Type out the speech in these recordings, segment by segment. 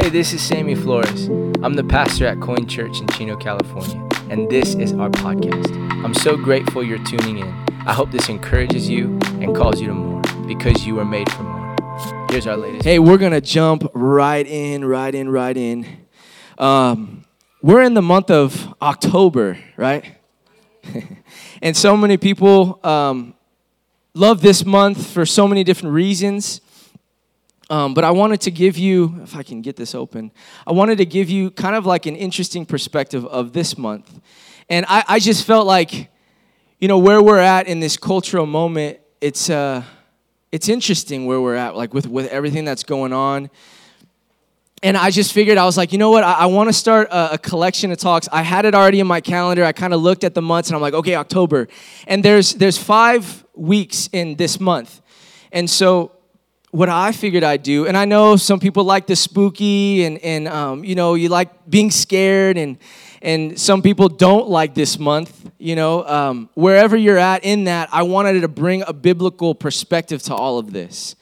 Hey, this is Sammy Flores. I'm the pastor at Coin Church in Chino, California, and this is our podcast. I'm so grateful you're tuning in. I hope this encourages you and calls you to more because you were made for more. Here's our latest. Hey, we're going to jump right in, right in, right in. Um, we're in the month of October, right? and so many people um, love this month for so many different reasons. Um, but I wanted to give you, if I can get this open, I wanted to give you kind of like an interesting perspective of this month. And I, I just felt like, you know, where we're at in this cultural moment, it's, uh, it's interesting where we're at, like with, with everything that's going on. And I just figured, I was like, you know what? I, I want to start a, a, collection of talks. I had it already in my calendar. I kind of looked at the months and I'm like, okay, October. And there's, there's five weeks in this month. And so what I figured I'd do, and I know some people like the spooky and, and um, you know, you like being scared, and, and some people don't like this month, you know. Um, wherever you're at in that, I wanted to bring a biblical perspective to all of this.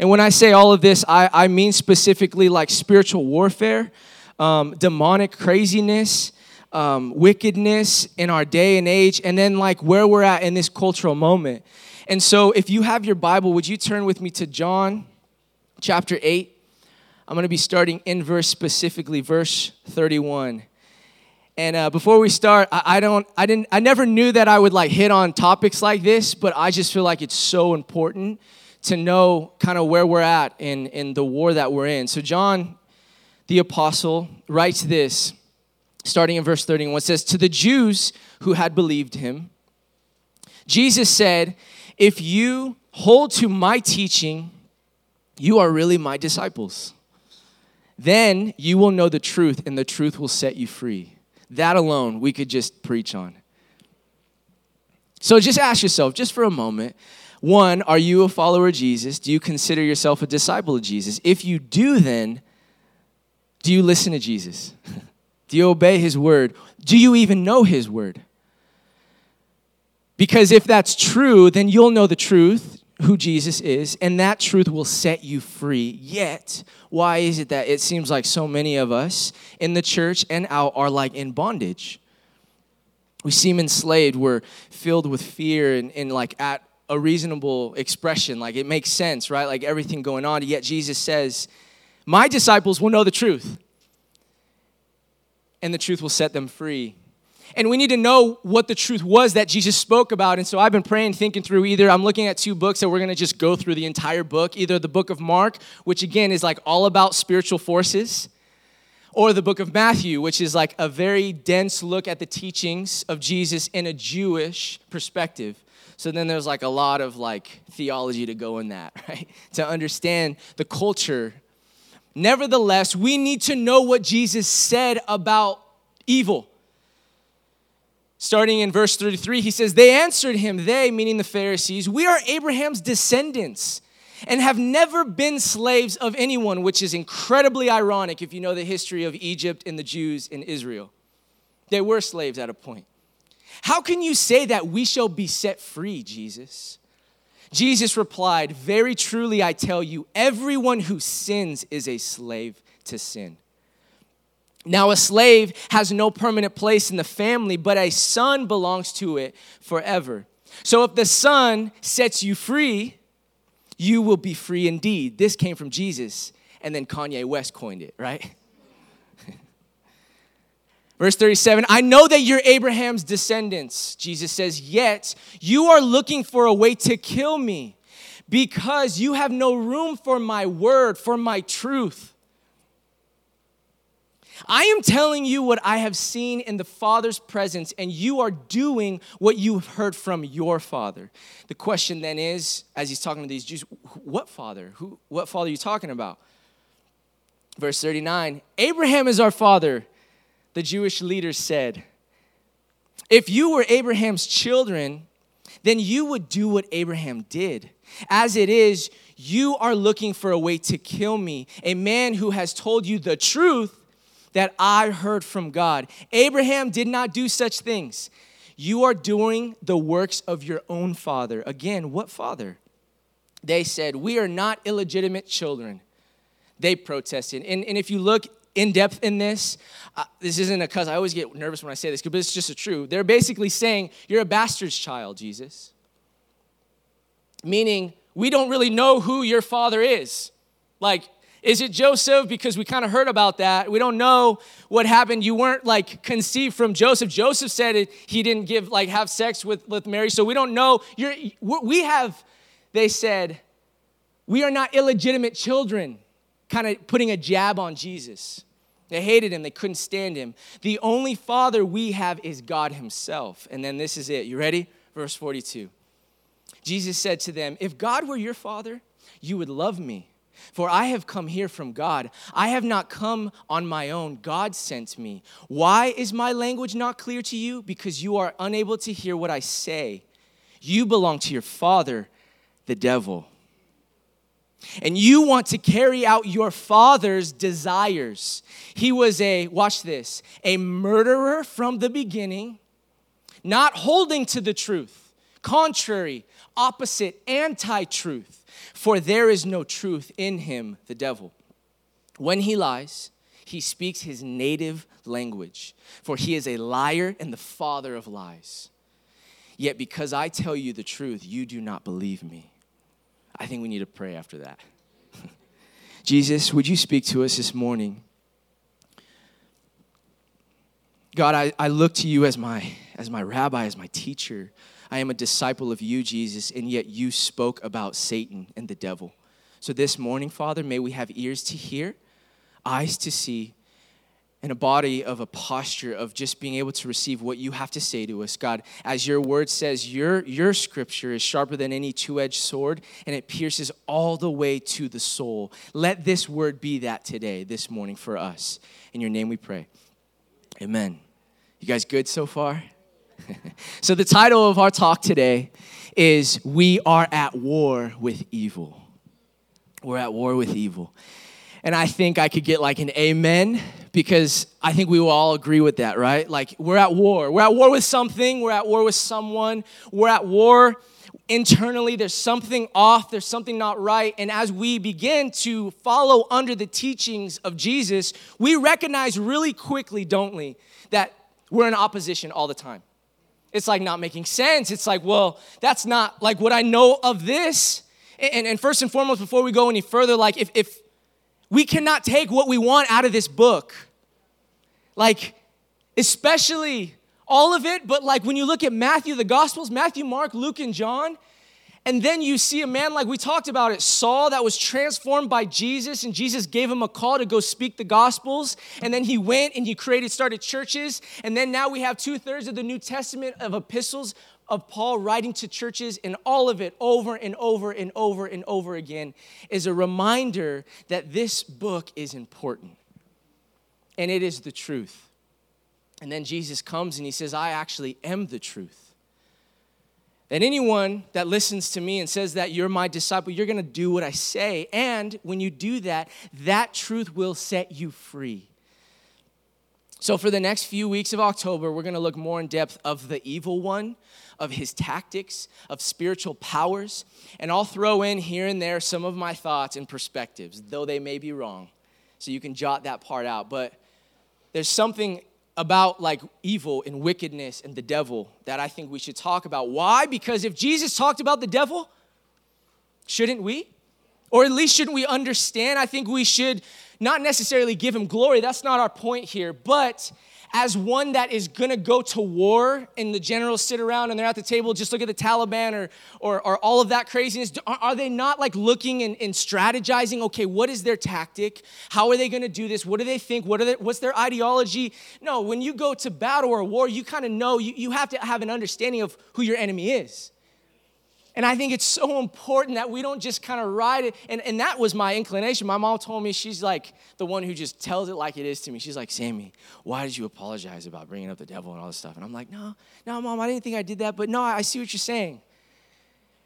And when I say all of this, I, I mean specifically like spiritual warfare, um, demonic craziness, um, wickedness in our day and age, and then like where we're at in this cultural moment. And so, if you have your Bible, would you turn with me to John chapter 8? I'm going to be starting in verse specifically, verse 31. And uh, before we start, I, I, don't, I didn't, I never knew that I would like hit on topics like this, but I just feel like it's so important to know kind of where we're at in, in the war that we're in. So John, the apostle, writes this, starting in verse 31. It says, "To the Jews who had believed him, Jesus said." If you hold to my teaching, you are really my disciples. Then you will know the truth, and the truth will set you free. That alone, we could just preach on. So just ask yourself, just for a moment one, are you a follower of Jesus? Do you consider yourself a disciple of Jesus? If you do, then, do you listen to Jesus? do you obey his word? Do you even know his word? Because if that's true, then you'll know the truth, who Jesus is, and that truth will set you free. Yet, why is it that it seems like so many of us in the church and out are like in bondage? We seem enslaved. We're filled with fear and, and like at a reasonable expression. Like it makes sense, right? Like everything going on. Yet Jesus says, My disciples will know the truth, and the truth will set them free. And we need to know what the truth was that Jesus spoke about. And so I've been praying, thinking through either I'm looking at two books that we're going to just go through the entire book, either the book of Mark, which again is like all about spiritual forces, or the book of Matthew, which is like a very dense look at the teachings of Jesus in a Jewish perspective. So then there's like a lot of like theology to go in that, right? To understand the culture. Nevertheless, we need to know what Jesus said about evil Starting in verse 33, he says, They answered him, they, meaning the Pharisees, we are Abraham's descendants and have never been slaves of anyone, which is incredibly ironic if you know the history of Egypt and the Jews in Israel. They were slaves at a point. How can you say that we shall be set free, Jesus? Jesus replied, Very truly I tell you, everyone who sins is a slave to sin. Now, a slave has no permanent place in the family, but a son belongs to it forever. So, if the son sets you free, you will be free indeed. This came from Jesus, and then Kanye West coined it, right? Verse 37 I know that you're Abraham's descendants, Jesus says, yet you are looking for a way to kill me because you have no room for my word, for my truth. I am telling you what I have seen in the Father's presence, and you are doing what you have heard from your Father. The question then is, as he's talking to these Jews, what Father? Who, what Father are you talking about? Verse 39 Abraham is our Father, the Jewish leaders said. If you were Abraham's children, then you would do what Abraham did. As it is, you are looking for a way to kill me, a man who has told you the truth that I heard from God. Abraham did not do such things. You are doing the works of your own father. Again, what father? They said, We are not illegitimate children. they protested. And, and if you look in depth in this, uh, this isn't a cuz I always get nervous when I say this, but it's just a true. They're basically saying, You're a bastard's child, Jesus. Meaning, we don't really know who your father is. Like, is it Joseph? Because we kind of heard about that. We don't know what happened. You weren't like conceived from Joseph. Joseph said it, he didn't give like have sex with, with Mary. So we don't know. You're, we have, they said, we are not illegitimate children, kind of putting a jab on Jesus. They hated him, they couldn't stand him. The only father we have is God Himself. And then this is it. You ready? Verse 42. Jesus said to them, If God were your father, you would love me for I have come here from God. I have not come on my own. God sent me. Why is my language not clear to you? Because you are unable to hear what I say. You belong to your father, the devil. And you want to carry out your father's desires. He was a, watch this, a murderer from the beginning, not holding to the truth, contrary, opposite, anti truth for there is no truth in him, the devil. When he lies, he speaks his native language, for he is a liar and the father of lies. Yet because I tell you the truth, you do not believe me. I think we need to pray after that. Jesus, would you speak to us this morning? God, I, I look to you as my, as my rabbi, as my teacher. I am a disciple of you, Jesus, and yet you spoke about Satan and the devil. So this morning, Father, may we have ears to hear, eyes to see, and a body of a posture of just being able to receive what you have to say to us. God, as your word says, your, your scripture is sharper than any two edged sword and it pierces all the way to the soul. Let this word be that today, this morning for us. In your name we pray. Amen. You guys good so far? so, the title of our talk today is We Are at War with Evil. We're at war with evil. And I think I could get like an amen because I think we will all agree with that, right? Like, we're at war. We're at war with something, we're at war with someone, we're at war internally. There's something off, there's something not right. And as we begin to follow under the teachings of Jesus, we recognize really quickly, don't we, that we're in opposition all the time. It's like not making sense. It's like, well, that's not like what I know of this. And, and first and foremost, before we go any further, like if, if we cannot take what we want out of this book, like especially all of it, but like when you look at Matthew, the Gospels, Matthew, Mark, Luke, and John, and then you see a man like we talked about it, Saul, that was transformed by Jesus, and Jesus gave him a call to go speak the gospels. And then he went and he created, started churches. And then now we have two thirds of the New Testament of epistles of Paul writing to churches, and all of it over and over and over and over again is a reminder that this book is important. And it is the truth. And then Jesus comes and he says, I actually am the truth. That anyone that listens to me and says that you're my disciple, you're gonna do what I say. And when you do that, that truth will set you free. So, for the next few weeks of October, we're gonna look more in depth of the evil one, of his tactics, of spiritual powers, and I'll throw in here and there some of my thoughts and perspectives, though they may be wrong. So, you can jot that part out. But there's something about like evil and wickedness and the devil that I think we should talk about. Why? Because if Jesus talked about the devil, shouldn't we? Or at least shouldn't we understand? I think we should not necessarily give him glory. That's not our point here. But as one that is gonna go to war and the generals sit around and they're at the table, just look at the Taliban or, or, or all of that craziness, are, are they not like looking and, and, strategizing, okay, what is their tactic? How are they gonna do this? What do they think? What are they, what's their ideology? No, when you go to battle or war, you kind of know, you, you have to have an understanding of who your enemy is. And I think it's so important that we don't just kind of ride it. And, and that was my inclination. My mom told me, she's like the one who just tells it like it is to me. She's like, Sammy, why did you apologize about bringing up the devil and all this stuff? And I'm like, no, no, mom, I didn't think I did that. But no, I see what you're saying.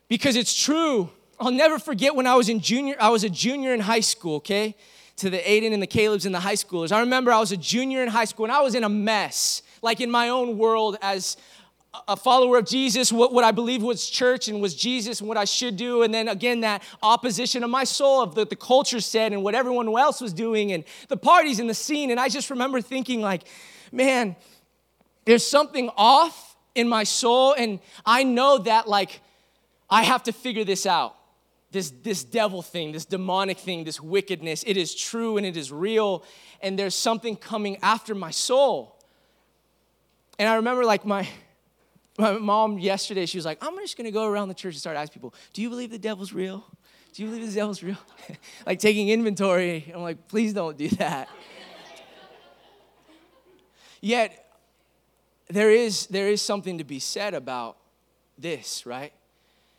Because it's true. I'll never forget when I was in junior, I was a junior in high school, okay? To the Aiden and the Calebs and the high schoolers. I remember I was a junior in high school and I was in a mess, like in my own world as a follower of Jesus, what, what I believe was church and was Jesus and what I should do. And then again, that opposition of my soul of the, the culture said and what everyone else was doing and the parties and the scene. And I just remember thinking, like, man, there's something off in my soul. And I know that, like, I have to figure this out. This, this devil thing, this demonic thing, this wickedness, it is true and it is real. And there's something coming after my soul. And I remember, like, my, my mom yesterday, she was like, I'm just gonna go around the church and start asking people, do you believe the devil's real? Do you believe the devil's real? like taking inventory. I'm like, please don't do that. Yet, there is, there is something to be said about this, right?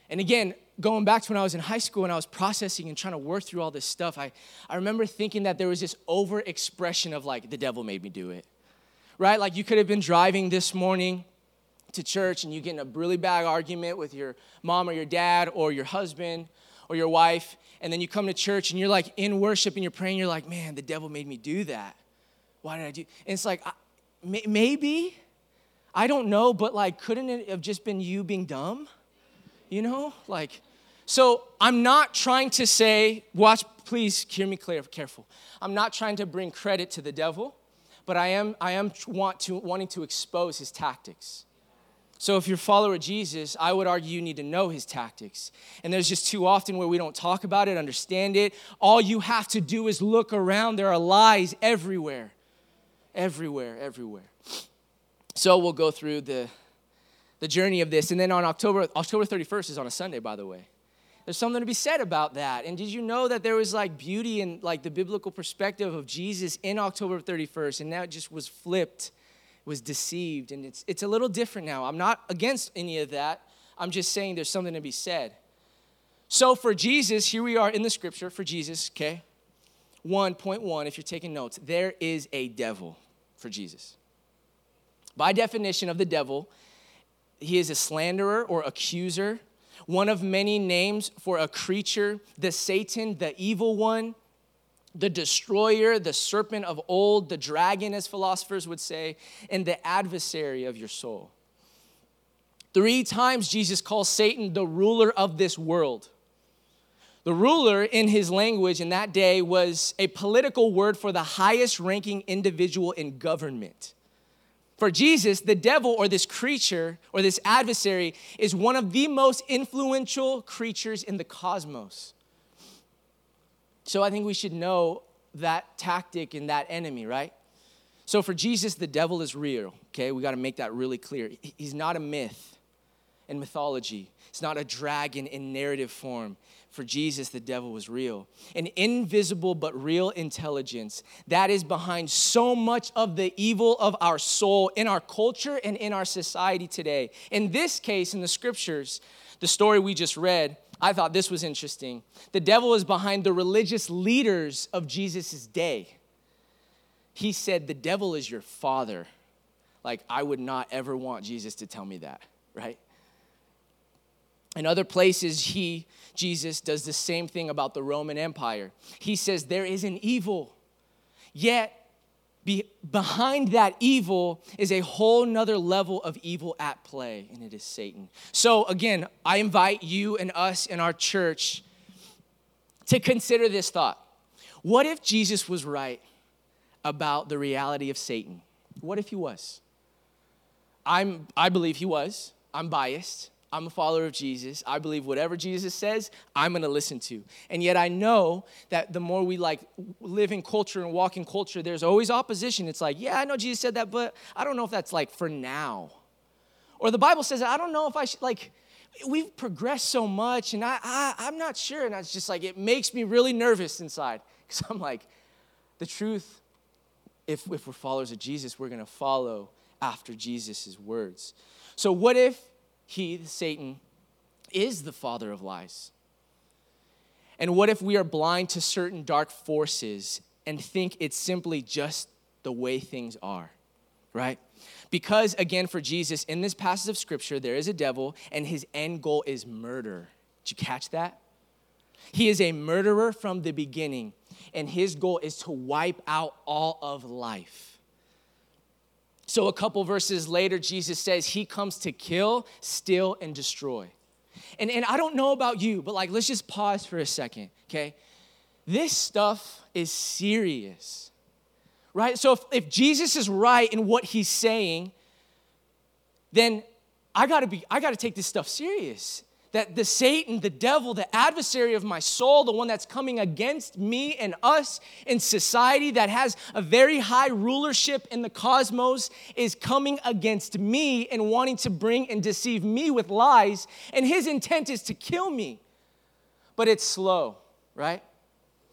And again, going back to when I was in high school and I was processing and trying to work through all this stuff, I, I remember thinking that there was this over expression of like, the devil made me do it, right? Like you could have been driving this morning to church and you get in a really bad argument with your mom or your dad or your husband or your wife, and then you come to church and you're like in worship and you're praying, you're like, man, the devil made me do that. Why did I do? And it's like, I, maybe, I don't know, but like, couldn't it have just been you being dumb? You know, like, so I'm not trying to say, watch, please hear me clear, careful. I'm not trying to bring credit to the devil, but I am, I am want to, wanting to expose his tactics. So if you're a follower of Jesus, I would argue you need to know his tactics. And there's just too often where we don't talk about it, understand it. All you have to do is look around. There are lies everywhere. Everywhere, everywhere. So we'll go through the, the journey of this. And then on October, October 31st is on a Sunday, by the way. There's something to be said about that. And did you know that there was like beauty in like the biblical perspective of Jesus in October 31st, and now it just was flipped was deceived. And it's, it's a little different now. I'm not against any of that. I'm just saying there's something to be said. So for Jesus, here we are in the scripture for Jesus, okay? 1.1, if you're taking notes, there is a devil for Jesus. By definition of the devil, he is a slanderer or accuser, one of many names for a creature, the Satan, the evil one, the destroyer, the serpent of old, the dragon, as philosophers would say, and the adversary of your soul. Three times Jesus calls Satan the ruler of this world. The ruler, in his language in that day, was a political word for the highest ranking individual in government. For Jesus, the devil or this creature or this adversary is one of the most influential creatures in the cosmos. So I think we should know that tactic and that enemy, right? So for Jesus, the devil is real, okay? We got to make that really clear. He's not a myth in mythology, it's not a dragon in narrative form. For Jesus, the devil was real. An invisible but real intelligence that is behind so much of the evil of our soul in our culture and in our society today. In this case, in the scriptures, the story we just read, I thought this was interesting. The devil is behind the religious leaders of Jesus' day. He said, The devil is your father. Like, I would not ever want Jesus to tell me that, right? In other places, he, Jesus, does the same thing about the Roman Empire. He says, There is an evil, yet be, behind that evil is a whole nother level of evil at play, and it is Satan. So, again, I invite you and us in our church to consider this thought. What if Jesus was right about the reality of Satan? What if he was? I'm, I believe he was. I'm biased. I'm a follower of Jesus. I believe whatever Jesus says, I'm going to listen to. And yet I know that the more we like live in culture and walk in culture, there's always opposition. It's like, yeah, I know Jesus said that, but I don't know if that's like for now. Or the Bible says, I don't know if I should, like, we've progressed so much and I, I, I'm not sure. And it's just like, it makes me really nervous inside. Because I'm like, the truth, if, if we're followers of Jesus, we're going to follow after Jesus' words. So what if he, Satan, is the father of lies? And what if we are blind to certain dark forces and think it's simply just the way things are, right? Because, again, for Jesus, in this passage of scripture, there is a devil and his end goal is murder. Did you catch that? He is a murderer from the beginning, and his goal is to wipe out all of life. So, a couple verses later, Jesus says, He comes to kill, steal, and destroy. And, and I don't know about you, but like, let's just pause for a second, okay? This stuff is serious, right? So, if, if Jesus is right in what he's saying, then I gotta be, I gotta take this stuff serious that the Satan, the devil, the adversary of my soul, the one that's coming against me and us in society that has a very high rulership in the cosmos, is coming against me and wanting to bring and deceive me with lies. And his intent is to kill me. But it's slow, right?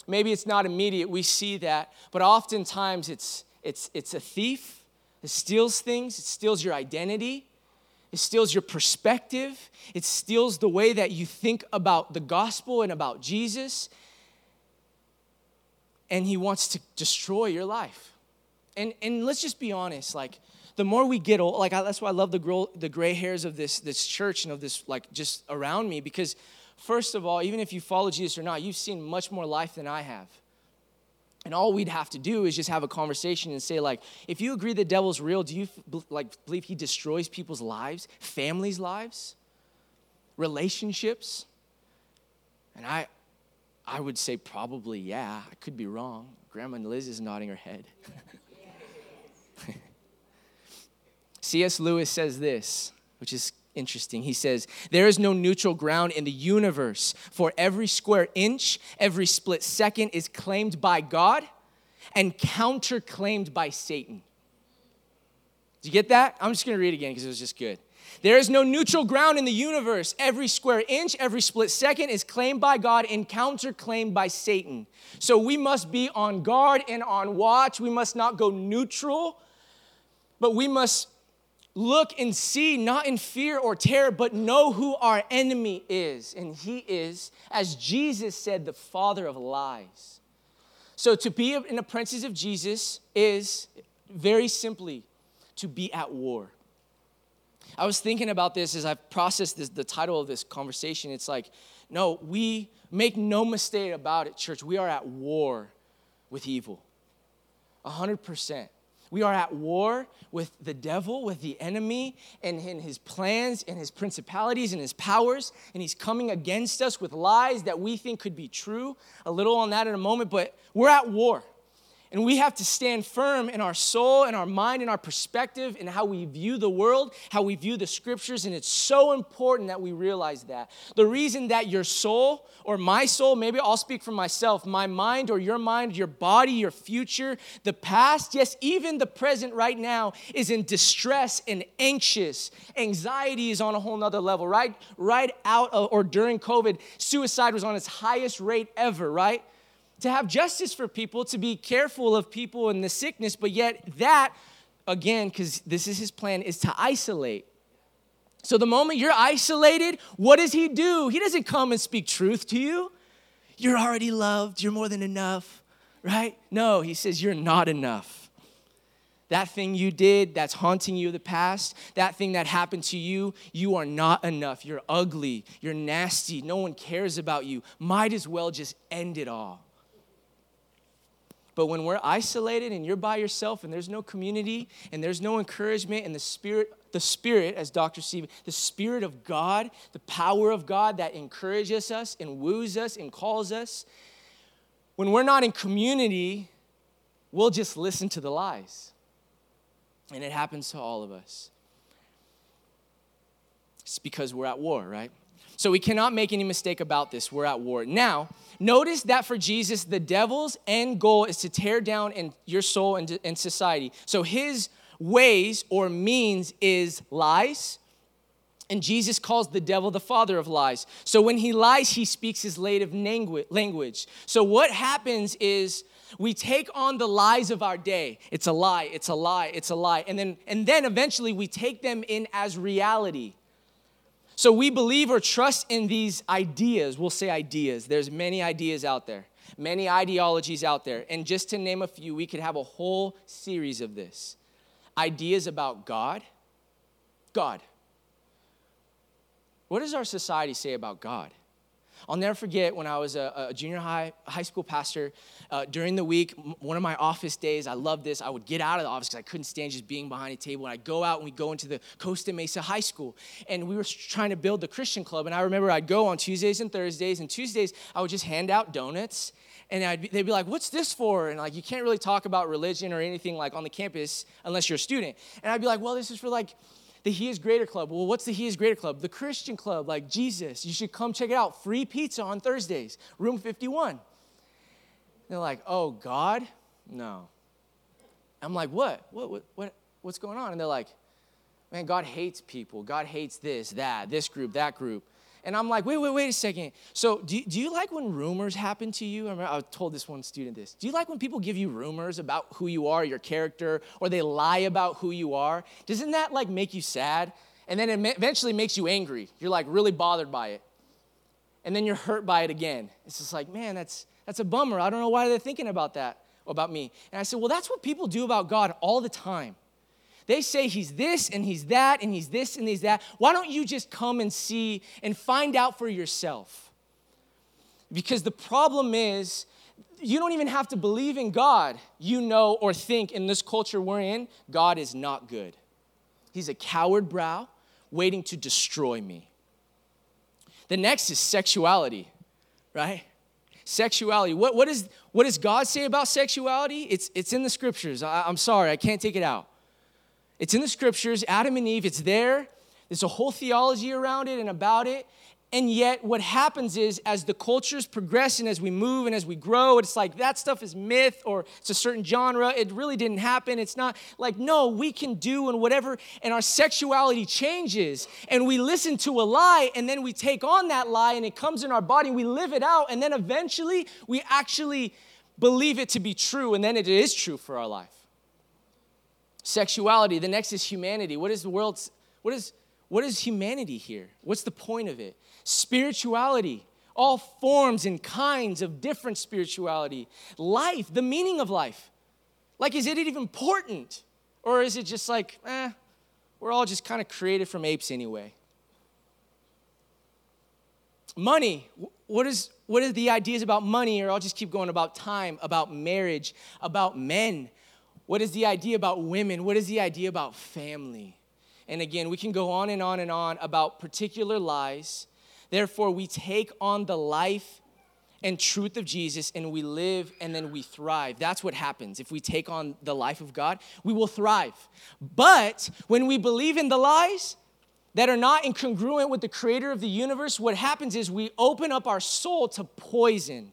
Maybe it's not immediate. We see that. But oftentimes it's, it's, it's a thief. It steals things, it steals your identity. It steals your perspective. It steals the way that you think about the gospel and about Jesus. And he wants to destroy your life. And, and let's just be honest, like, the more we get old, like, I, that's why I love the, girl, the gray hairs of this, this church and of this, like, just around me, because first of all, even if you follow Jesus or not, you've seen much more life than I have. And all we'd have to do is just have a conversation and say, like, if you agree the devil's real, do you like believe he destroys people's lives, families' lives, relationships? And I, I would say probably yeah. I could be wrong. Grandma Liz is nodding her head. C.S. Lewis says this, which is interesting. He says, There is no neutral ground in the universe, for every square inch, every split second is claimed by God and counterclaimed by Satan. Do you get that? I'm just going to read it again because it was just good. There is no neutral ground in the universe. Every square inch, every split second is claimed by God and counterclaimed by Satan. So we must be on guard and on watch. We must not go neutral, but we must look and see, not in fear or terror, but know who our enemy is. And he is, as Jesus said, the father of lies. So to be an apprentice of Jesus is very simply to be at war. I was thinking about this as I've processed this, the title of this conversation. It's like, no, we make no mistake about it, church. We are at war with evil. 100%. We are at war with the devil, with the enemy, and in his plans and his principalities and his powers. And he's coming against us with lies that we think could be true. A little on that in a moment, but we're at war. And we have to stand firm in our soul and our mind and our perspective and how we view the world, how we view the scriptures. And it's so important that we realize that. The reason that your soul or my soul, maybe I'll speak for myself, my mind or your mind, your body, your future, the past, yes, even the present right now is in distress and anxious. Anxiety is on a whole nother level, right? Right out of, or during COVID, suicide was on its highest rate ever, right? To have justice for people, to be careful of people and the sickness, but yet that, again, because this is his plan, is to isolate. So the moment you're isolated, what does he do? He doesn't come and speak truth to you. You're already loved, you're more than enough, right? No, he says you're not enough. That thing you did that's haunting you the past, that thing that happened to you, you are not enough. You're ugly, you're nasty, no one cares about you. Might as well just end it all. But when we're isolated and you're by yourself and there's no community and there's no encouragement and the spirit, the spirit, as Dr. Steve, the spirit of God, the power of God that encourages us and woos us and calls us, when we're not in community, we'll just listen to the lies. And it happens to all of us. It's because we're at war, right? So we cannot make any mistake about this. We're at war. Now, notice that for Jesus, the devil's end goal is to tear down in your soul and, and society. So his ways or means is lies. And Jesus calls the devil the father of lies. So when he lies, he speaks his native language. So what happens is we take on the lies of our day. It's a lie, it's a lie, it's a lie. And then and then eventually we take them in as reality. So we believe or trust in these ideas. We'll say ideas. There's many ideas out there, many ideologies out there. And just to name a few, we could have a whole series of this. Ideas about God. God. What does our society say about God? I'll never forget when I was a, a junior high high school pastor. Uh, during the week, one of my office days, I loved this. I would get out of the office because I couldn't stand just being behind a table. And I'd go out and we'd go into the Costa Mesa High School, and we were trying to build the Christian club. And I remember I'd go on Tuesdays and Thursdays, and Tuesdays I would just hand out donuts. And be, they'd be like, "What's this for?" And like, you can't really talk about religion or anything like on the campus unless you're a student. And I'd be like, "Well, this is for like the He is Greater Club. Well, what's the He is Greater Club? The Christian Club, like Jesus. You should come check it out. Free pizza on Thursdays, room 51. They're like, oh, God? No. I'm like, what? What, what, what? What's going on? And they're like, man, God hates people. God hates this, that, this group, that group. And I'm like, wait, wait, wait a second. So, do, do you like when rumors happen to you? I, remember I told this one student this. Do you like when people give you rumors about who you are, your character, or they lie about who you are? Doesn't that like make you sad? And then it eventually makes you angry. You're like really bothered by it. And then you're hurt by it again. It's just like, man, that's, that's a bummer. I don't know why they're thinking about that, about me. And I said, well, that's what people do about God all the time. They say he's this and he's that and he's this and he's that. Why don't you just come and see and find out for yourself? Because the problem is, you don't even have to believe in God. You know or think in this culture we're in, God is not good. He's a coward brow waiting to destroy me. The next is sexuality, right? Sexuality. What, what, is, what does God say about sexuality? It's, it's in the scriptures. I, I'm sorry, I can't take it out. It's in the scriptures, Adam and Eve, it's there. There's a whole theology around it and about it. And yet, what happens is, as the cultures progress and as we move and as we grow, it's like that stuff is myth or it's a certain genre. It really didn't happen. It's not like, no, we can do and whatever. And our sexuality changes. And we listen to a lie and then we take on that lie and it comes in our body and we live it out. And then eventually we actually believe it to be true. And then it is true for our life. Sexuality. The next is humanity. What is the world's, what is, what is humanity here? What's the point of it? Spirituality. All forms and kinds of different spirituality. Life, the meaning of life. Like, is it even important? Or is it just like, eh, we're all just kind of created from apes anyway? Money. What is what are the ideas about money? Or I'll just keep going about time, about marriage, about men, what is the idea about women? What is the idea about family? And again, we can go on and on and on about particular lies. Therefore, we take on the life and truth of Jesus and we live and then we thrive. That's what happens. If we take on the life of God, we will thrive. But when we believe in the lies that are not incongruent with the creator of the universe, what happens is we open up our soul to poison.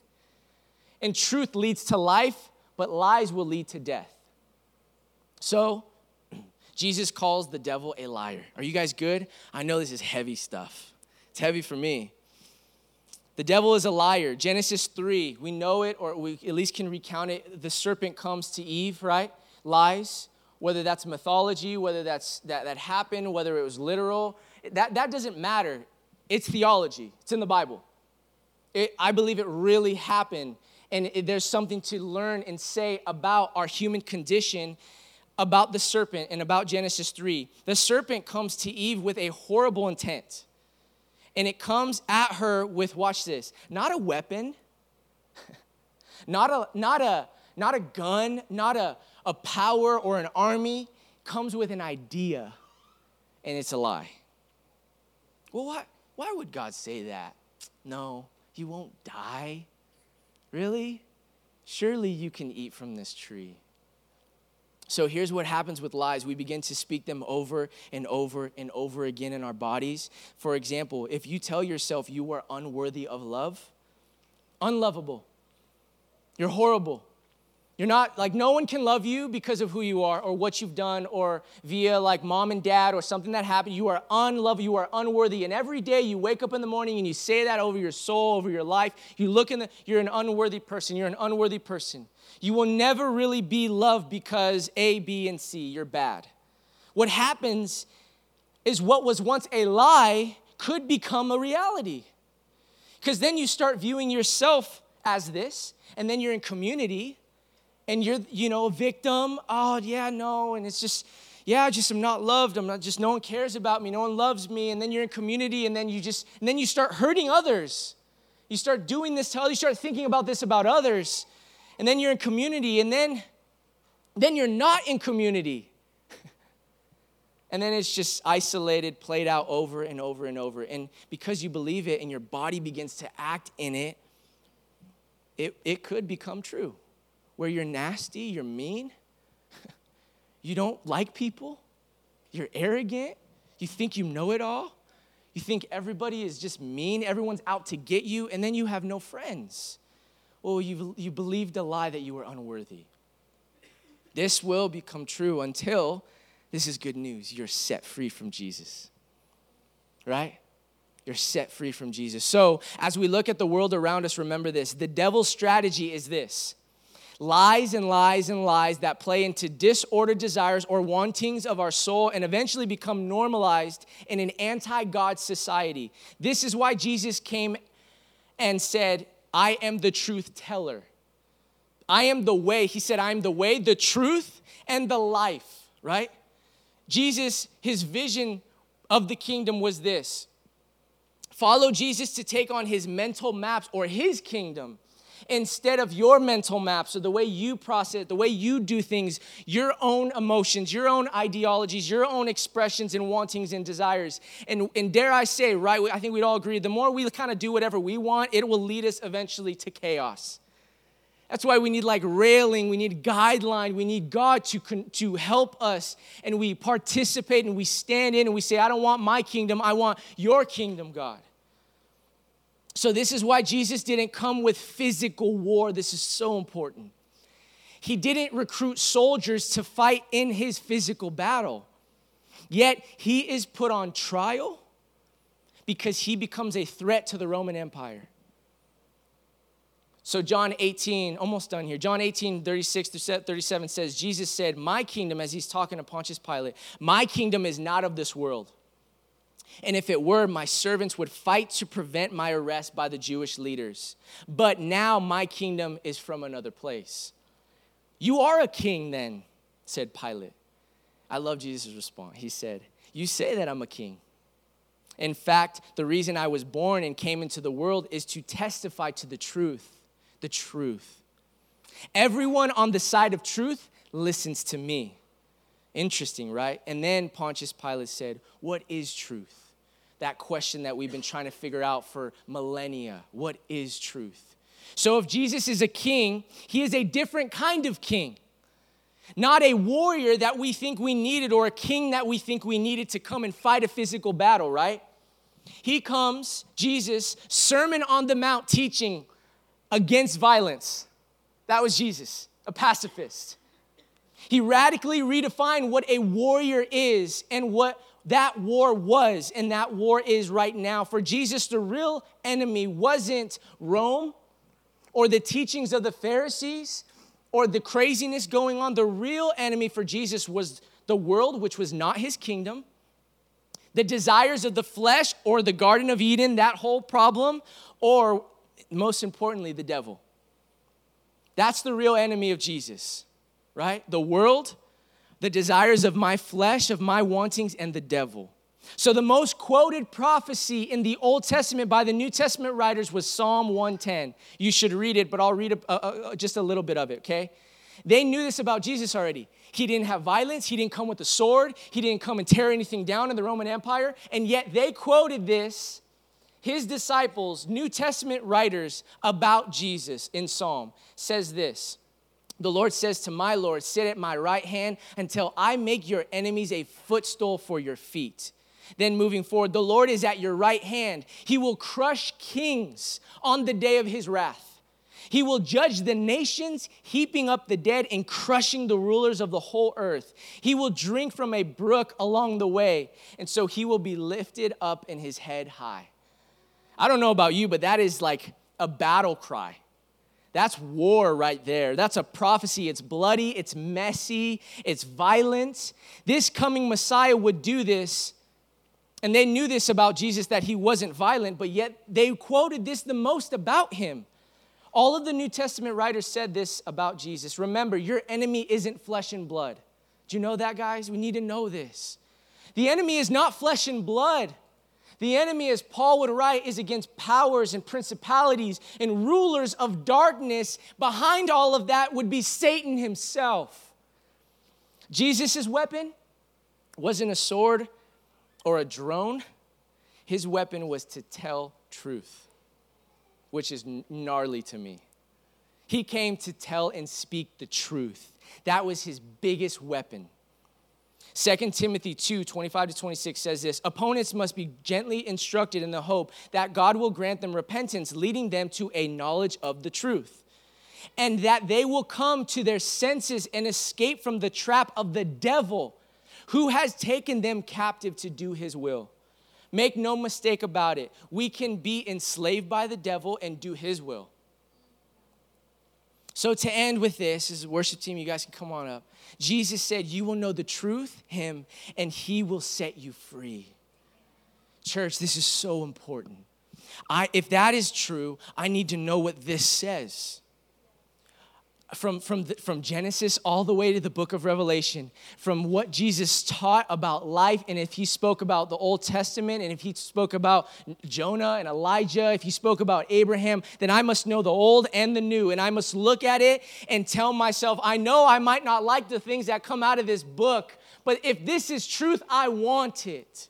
And truth leads to life, but lies will lead to death. So, Jesus calls the devil a liar. Are you guys good? I know this is heavy stuff. It's heavy for me. The devil is a liar. Genesis 3, we know it, or we at least can recount it. The serpent comes to Eve, right? Lies, whether that's mythology, whether that's that, that happened, whether it was literal. That, that doesn't matter. It's theology, it's in the Bible. It, I believe it really happened, and it, there's something to learn and say about our human condition about the serpent and about Genesis 3. The serpent comes to Eve with a horrible intent. And it comes at her with, watch this, not a weapon, not a, not a, not a gun, not a, a power or an army, comes with an idea, and it's a lie. Well, why, why would God say that? No, you won't die. Really? Surely you can eat from this tree. So here's what happens with lies. We begin to speak them over and over and over again in our bodies. For example, if you tell yourself you are unworthy of love, unlovable, you're horrible. You're not like no one can love you because of who you are or what you've done or via like mom and dad or something that happened. You are unlovable, you are unworthy. And every day you wake up in the morning and you say that over your soul, over your life. You look in the, you're an unworthy person. You're an unworthy person. You will never really be loved because A, B, and C, you're bad. What happens is what was once a lie could become a reality. Because then you start viewing yourself as this, and then you're in community, and you're, you know, a victim. Oh, yeah, no, and it's just, yeah, just I'm not loved. I'm not just no one cares about me. No one loves me. And then you're in community, and then you just, and then you start hurting others. You start doing this to others, you start thinking about this about others, and then you're in community, and then, then you're not in community. and then it's just isolated, played out over and over and over. And because you believe it and your body begins to act in it, it, it could become true. Where you're nasty, you're mean, you don't like people, you're arrogant, you think you know it all, you think everybody is just mean, everyone's out to get you, and then you have no friends. Well, you, you believed a lie that you were unworthy. This will become true until this is good news you're set free from Jesus. Right? You're set free from Jesus. So, as we look at the world around us, remember this the devil's strategy is this lies and lies and lies that play into disordered desires or wantings of our soul and eventually become normalized in an anti God society. This is why Jesus came and said, I am the truth teller. I am the way. He said, I am the way, the truth, and the life, right? Jesus, his vision of the kingdom was this follow Jesus to take on his mental maps or his kingdom instead of your mental maps or the way you process, the way you do things, your own emotions, your own ideologies, your own expressions and wantings and desires. And, and dare I say, right, I think we'd all agree, the more we kind of do whatever we want, it will lead us eventually to chaos. That's why we need like railing, we need guideline, we need God to, to help us. And we participate and we stand in and we say, I don't want my kingdom, I want your kingdom, God. So, this is why Jesus didn't come with physical war. This is so important. He didn't recruit soldiers to fight in his physical battle. Yet, he is put on trial because he becomes a threat to the Roman Empire. So, John 18, almost done here. John 18, 36 to 37 says, Jesus said, My kingdom, as he's talking to Pontius Pilate, my kingdom is not of this world. And if it were, my servants would fight to prevent my arrest by the Jewish leaders. But now my kingdom is from another place. You are a king, then, said Pilate. I love Jesus' response. He said, You say that I'm a king. In fact, the reason I was born and came into the world is to testify to the truth. The truth. Everyone on the side of truth listens to me. Interesting, right? And then Pontius Pilate said, What is truth? That question that we've been trying to figure out for millennia what is truth? So, if Jesus is a king, he is a different kind of king. Not a warrior that we think we needed or a king that we think we needed to come and fight a physical battle, right? He comes, Jesus, Sermon on the Mount teaching against violence. That was Jesus, a pacifist. He radically redefined what a warrior is and what that war was and that war is right now. For Jesus, the real enemy wasn't Rome or the teachings of the Pharisees or the craziness going on. The real enemy for Jesus was the world, which was not his kingdom, the desires of the flesh or the Garden of Eden, that whole problem, or most importantly, the devil. That's the real enemy of Jesus, right? The world the desires of my flesh, of my wantings, and the devil. So, the most quoted prophecy in the Old Testament by the New Testament writers was Psalm 110. You should read it, but I'll read a, a, a, just a little bit of it, okay? They knew this about Jesus already. He didn't have violence, he didn't come with a sword, he didn't come and tear anything down in the Roman Empire, and yet they quoted this, his disciples, New Testament writers, about Jesus in Psalm. Says this the Lord says to my Lord, Sit at my right hand until I make your enemies a footstool for your feet. Then moving forward, the Lord is at your right hand. He will crush kings on the day of his wrath. He will judge the nations, heaping up the dead and crushing the rulers of the whole earth. He will drink from a brook along the way, and so he will be lifted up in his head high. I don't know about you, but that is like a battle cry. That's war right there. That's a prophecy. It's bloody, it's messy, it's violent. This coming Messiah would do this. And they knew this about Jesus that he wasn't violent, but yet they quoted this the most about him. All of the New Testament writers said this about Jesus. Remember, your enemy isn't flesh and blood. Do you know that, guys? We need to know this. The enemy is not flesh and blood. The enemy, as Paul would write, is against powers and principalities and rulers of darkness. Behind all of that would be Satan himself. Jesus' weapon wasn't a sword or a drone, his weapon was to tell truth, which is gnarly to me. He came to tell and speak the truth. That was his biggest weapon. 2 Timothy 2 25 to 26 says this Opponents must be gently instructed in the hope that God will grant them repentance, leading them to a knowledge of the truth, and that they will come to their senses and escape from the trap of the devil who has taken them captive to do his will. Make no mistake about it, we can be enslaved by the devil and do his will. So, to end with this, as a worship team, you guys can come on up. Jesus said, You will know the truth, Him, and He will set you free. Church, this is so important. I, if that is true, I need to know what this says from, from, the, from Genesis all the way to the book of Revelation, from what Jesus taught about life, and if he spoke about the Old Testament, and if he spoke about Jonah and Elijah, if he spoke about Abraham, then I must know the old and the new, and I must look at it and tell myself, I know I might not like the things that come out of this book, but if this is truth, I want it.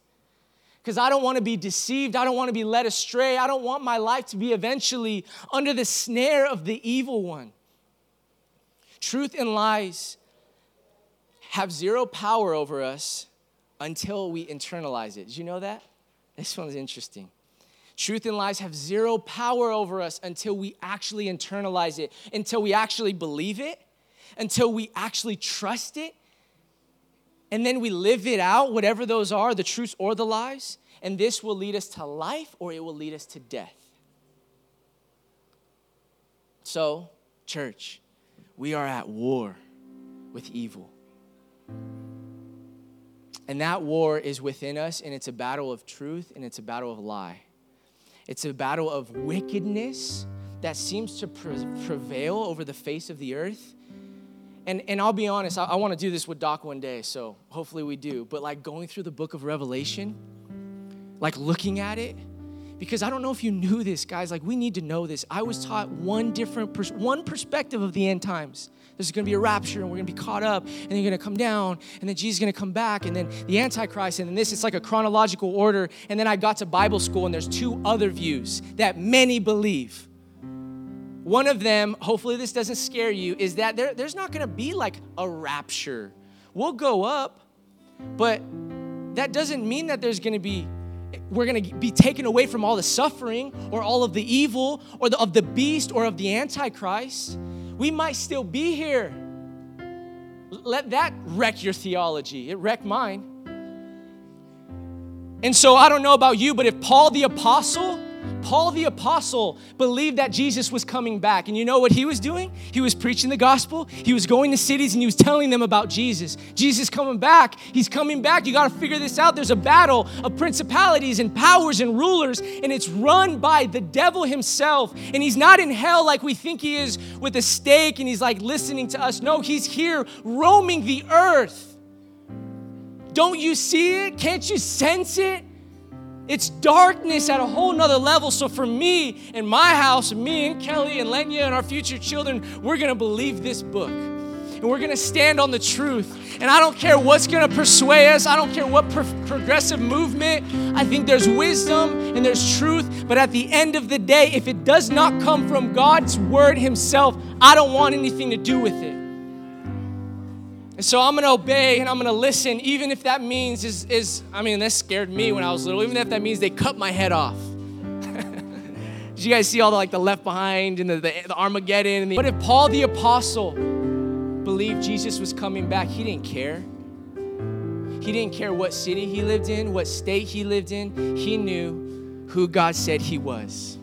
Because I don't want to be deceived. I don't want to be led astray. I don't want my life to be eventually under the snare of the evil one. Truth and lies have zero power over us until we internalize it. Did you know that? This one's interesting. Truth and lies have zero power over us until we actually internalize it, until we actually believe it, until we actually trust it, and then we live it out, whatever those are, the truths or the lies, and this will lead us to life or it will lead us to death. So, church, we are at war with evil. And that war is within us, and it's a battle of truth and it's a battle of lie. It's a battle of wickedness that seems to pre- prevail over the face of the earth. And, and I'll be honest, I, I want to do this with Doc one day, so hopefully we do. But like going through the book of Revelation, like looking at it, because I don't know if you knew this, guys. Like, we need to know this. I was taught one different, pers- one perspective of the end times. There's going to be a rapture, and we're going to be caught up, and then you're going to come down, and then Jesus is going to come back, and then the Antichrist, and then this. It's like a chronological order. And then I got to Bible school, and there's two other views that many believe. One of them, hopefully this doesn't scare you, is that there, there's not going to be like a rapture. We'll go up, but that doesn't mean that there's going to be we're going to be taken away from all the suffering or all of the evil or the, of the beast or of the antichrist. We might still be here. Let that wreck your theology. It wrecked mine. And so i don't know about you but if paul the apostle Paul the Apostle believed that Jesus was coming back. And you know what he was doing? He was preaching the gospel, he was going to cities, and he was telling them about Jesus. Jesus coming back. He's coming back. You got to figure this out. There's a battle of principalities and powers and rulers, and it's run by the devil himself. And he's not in hell like we think he is with a stake and he's like listening to us. No, he's here roaming the earth. Don't you see it? Can't you sense it? It's darkness at a whole nother level. So for me and my house, me and Kelly and Lenya and our future children, we're gonna believe this book. And we're gonna stand on the truth. And I don't care what's gonna persuade us, I don't care what pro- progressive movement. I think there's wisdom and there's truth. But at the end of the day, if it does not come from God's word Himself, I don't want anything to do with it. And so I'm gonna obey and I'm gonna listen, even if that means is, is I mean, that scared me when I was little, even if that means they cut my head off. Did you guys see all the like the left behind and the, the, the Armageddon? And the, but if Paul the apostle believed Jesus was coming back, he didn't care. He didn't care what city he lived in, what state he lived in. He knew who God said he was.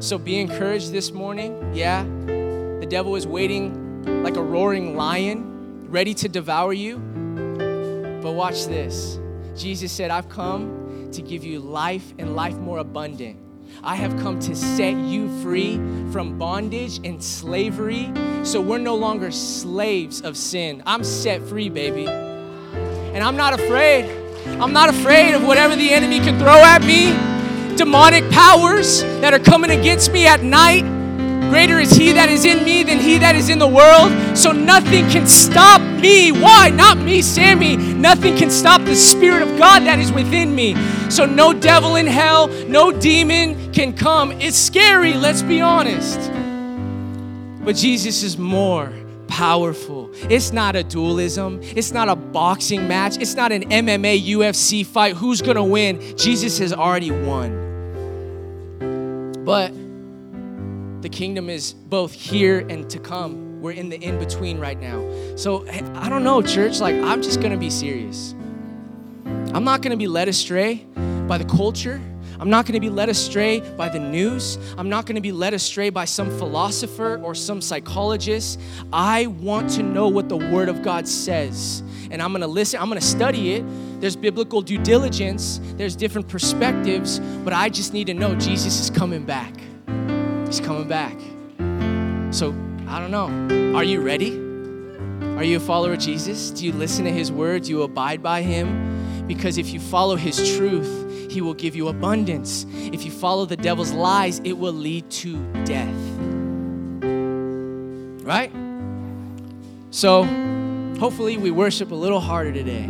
So be encouraged this morning. Yeah, the devil is waiting like a roaring lion ready to devour you. But watch this Jesus said, I've come to give you life and life more abundant. I have come to set you free from bondage and slavery. So we're no longer slaves of sin. I'm set free, baby. And I'm not afraid. I'm not afraid of whatever the enemy can throw at me. Demonic powers that are coming against me at night. Greater is he that is in me than he that is in the world. So nothing can stop me. Why? Not me, Sammy. Nothing can stop the Spirit of God that is within me. So no devil in hell, no demon can come. It's scary, let's be honest. But Jesus is more powerful. It's not a dualism. It's not a boxing match. It's not an MMA UFC fight. Who's going to win? Jesus has already won. But the kingdom is both here and to come. We're in the in between right now. So eh, I don't know, church. Like, I'm just going to be serious. I'm not going to be led astray by the culture. I'm not going to be led astray by the news. I'm not going to be led astray by some philosopher or some psychologist. I want to know what the Word of God says. And I'm going to listen, I'm going to study it. There's biblical due diligence, there's different perspectives, but I just need to know Jesus is coming back. He's coming back. So, I don't know. Are you ready? Are you a follower of Jesus? Do you listen to his word? Do you abide by him? Because if you follow his truth, he will give you abundance. If you follow the devil's lies, it will lead to death. Right? So, hopefully, we worship a little harder today.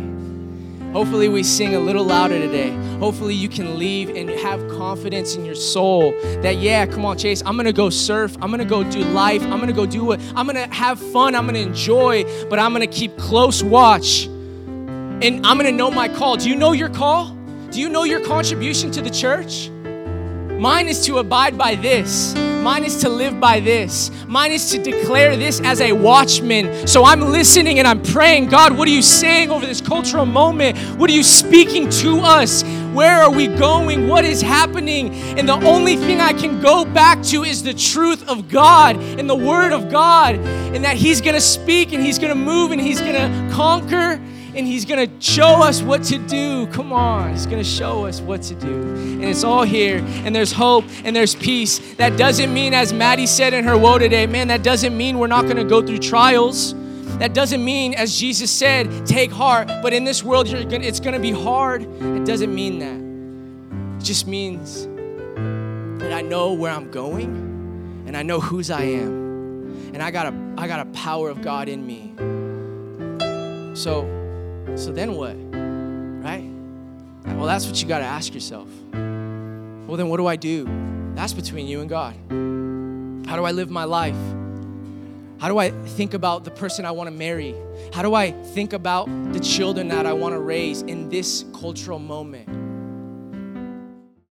Hopefully, we sing a little louder today. Hopefully, you can leave and have confidence in your soul that, yeah, come on, Chase, I'm gonna go surf. I'm gonna go do life. I'm gonna go do what I'm gonna have fun. I'm gonna enjoy, but I'm gonna keep close watch. And I'm gonna know my call. Do you know your call? Do you know your contribution to the church? Mine is to abide by this. Mine is to live by this. Mine is to declare this as a watchman. So I'm listening and I'm praying, God, what are you saying over this cultural moment? What are you speaking to us? Where are we going? What is happening? And the only thing I can go back to is the truth of God and the Word of God, and that He's gonna speak and He's gonna move and He's gonna conquer and He's gonna show us what to do. Come on, He's gonna show us what to do. And it's all here, and there's hope and there's peace. That doesn't mean, as Maddie said in her woe today, man, that doesn't mean we're not gonna go through trials. That doesn't mean, as Jesus said, take heart, but in this world gonna, it's gonna be hard. It doesn't mean that. It just means that I know where I'm going and I know whose I am. And I got a I got a power of God in me. So so then what? Right? Well, that's what you got to ask yourself. Well, then what do I do? That's between you and God. How do I live my life? How do I think about the person I want to marry? How do I think about the children that I want to raise in this cultural moment?